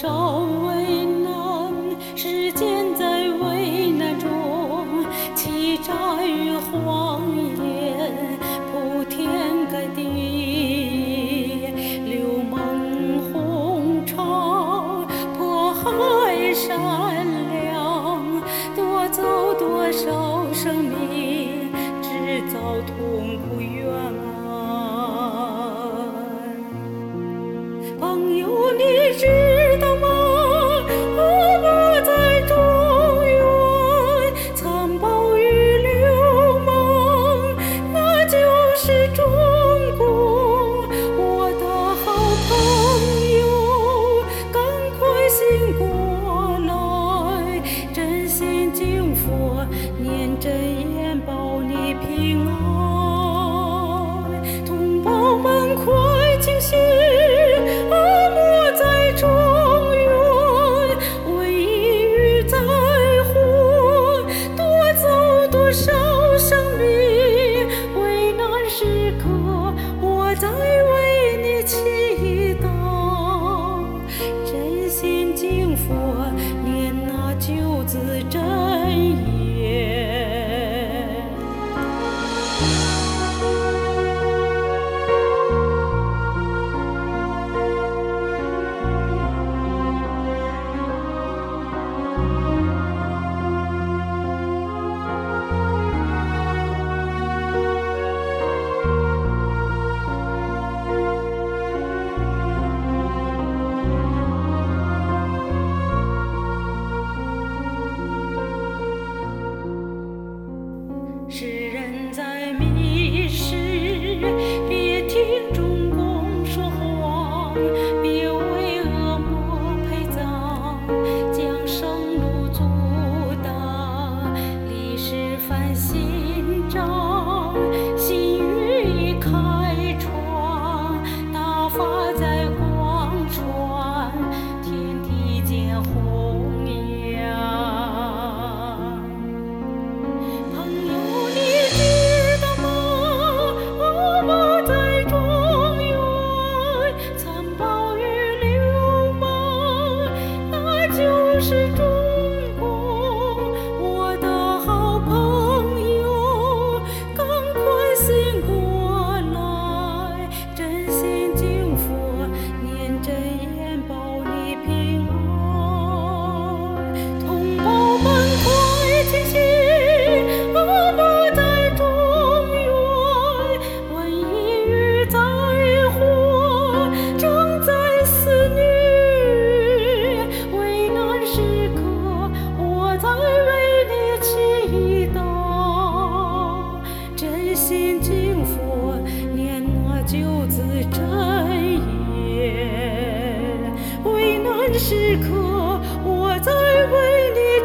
少为难时间在危难中欺诈与谎言铺天盖地流梦红潮破海善良夺走多少生命制造痛苦冤案九字真言危难时刻我在为你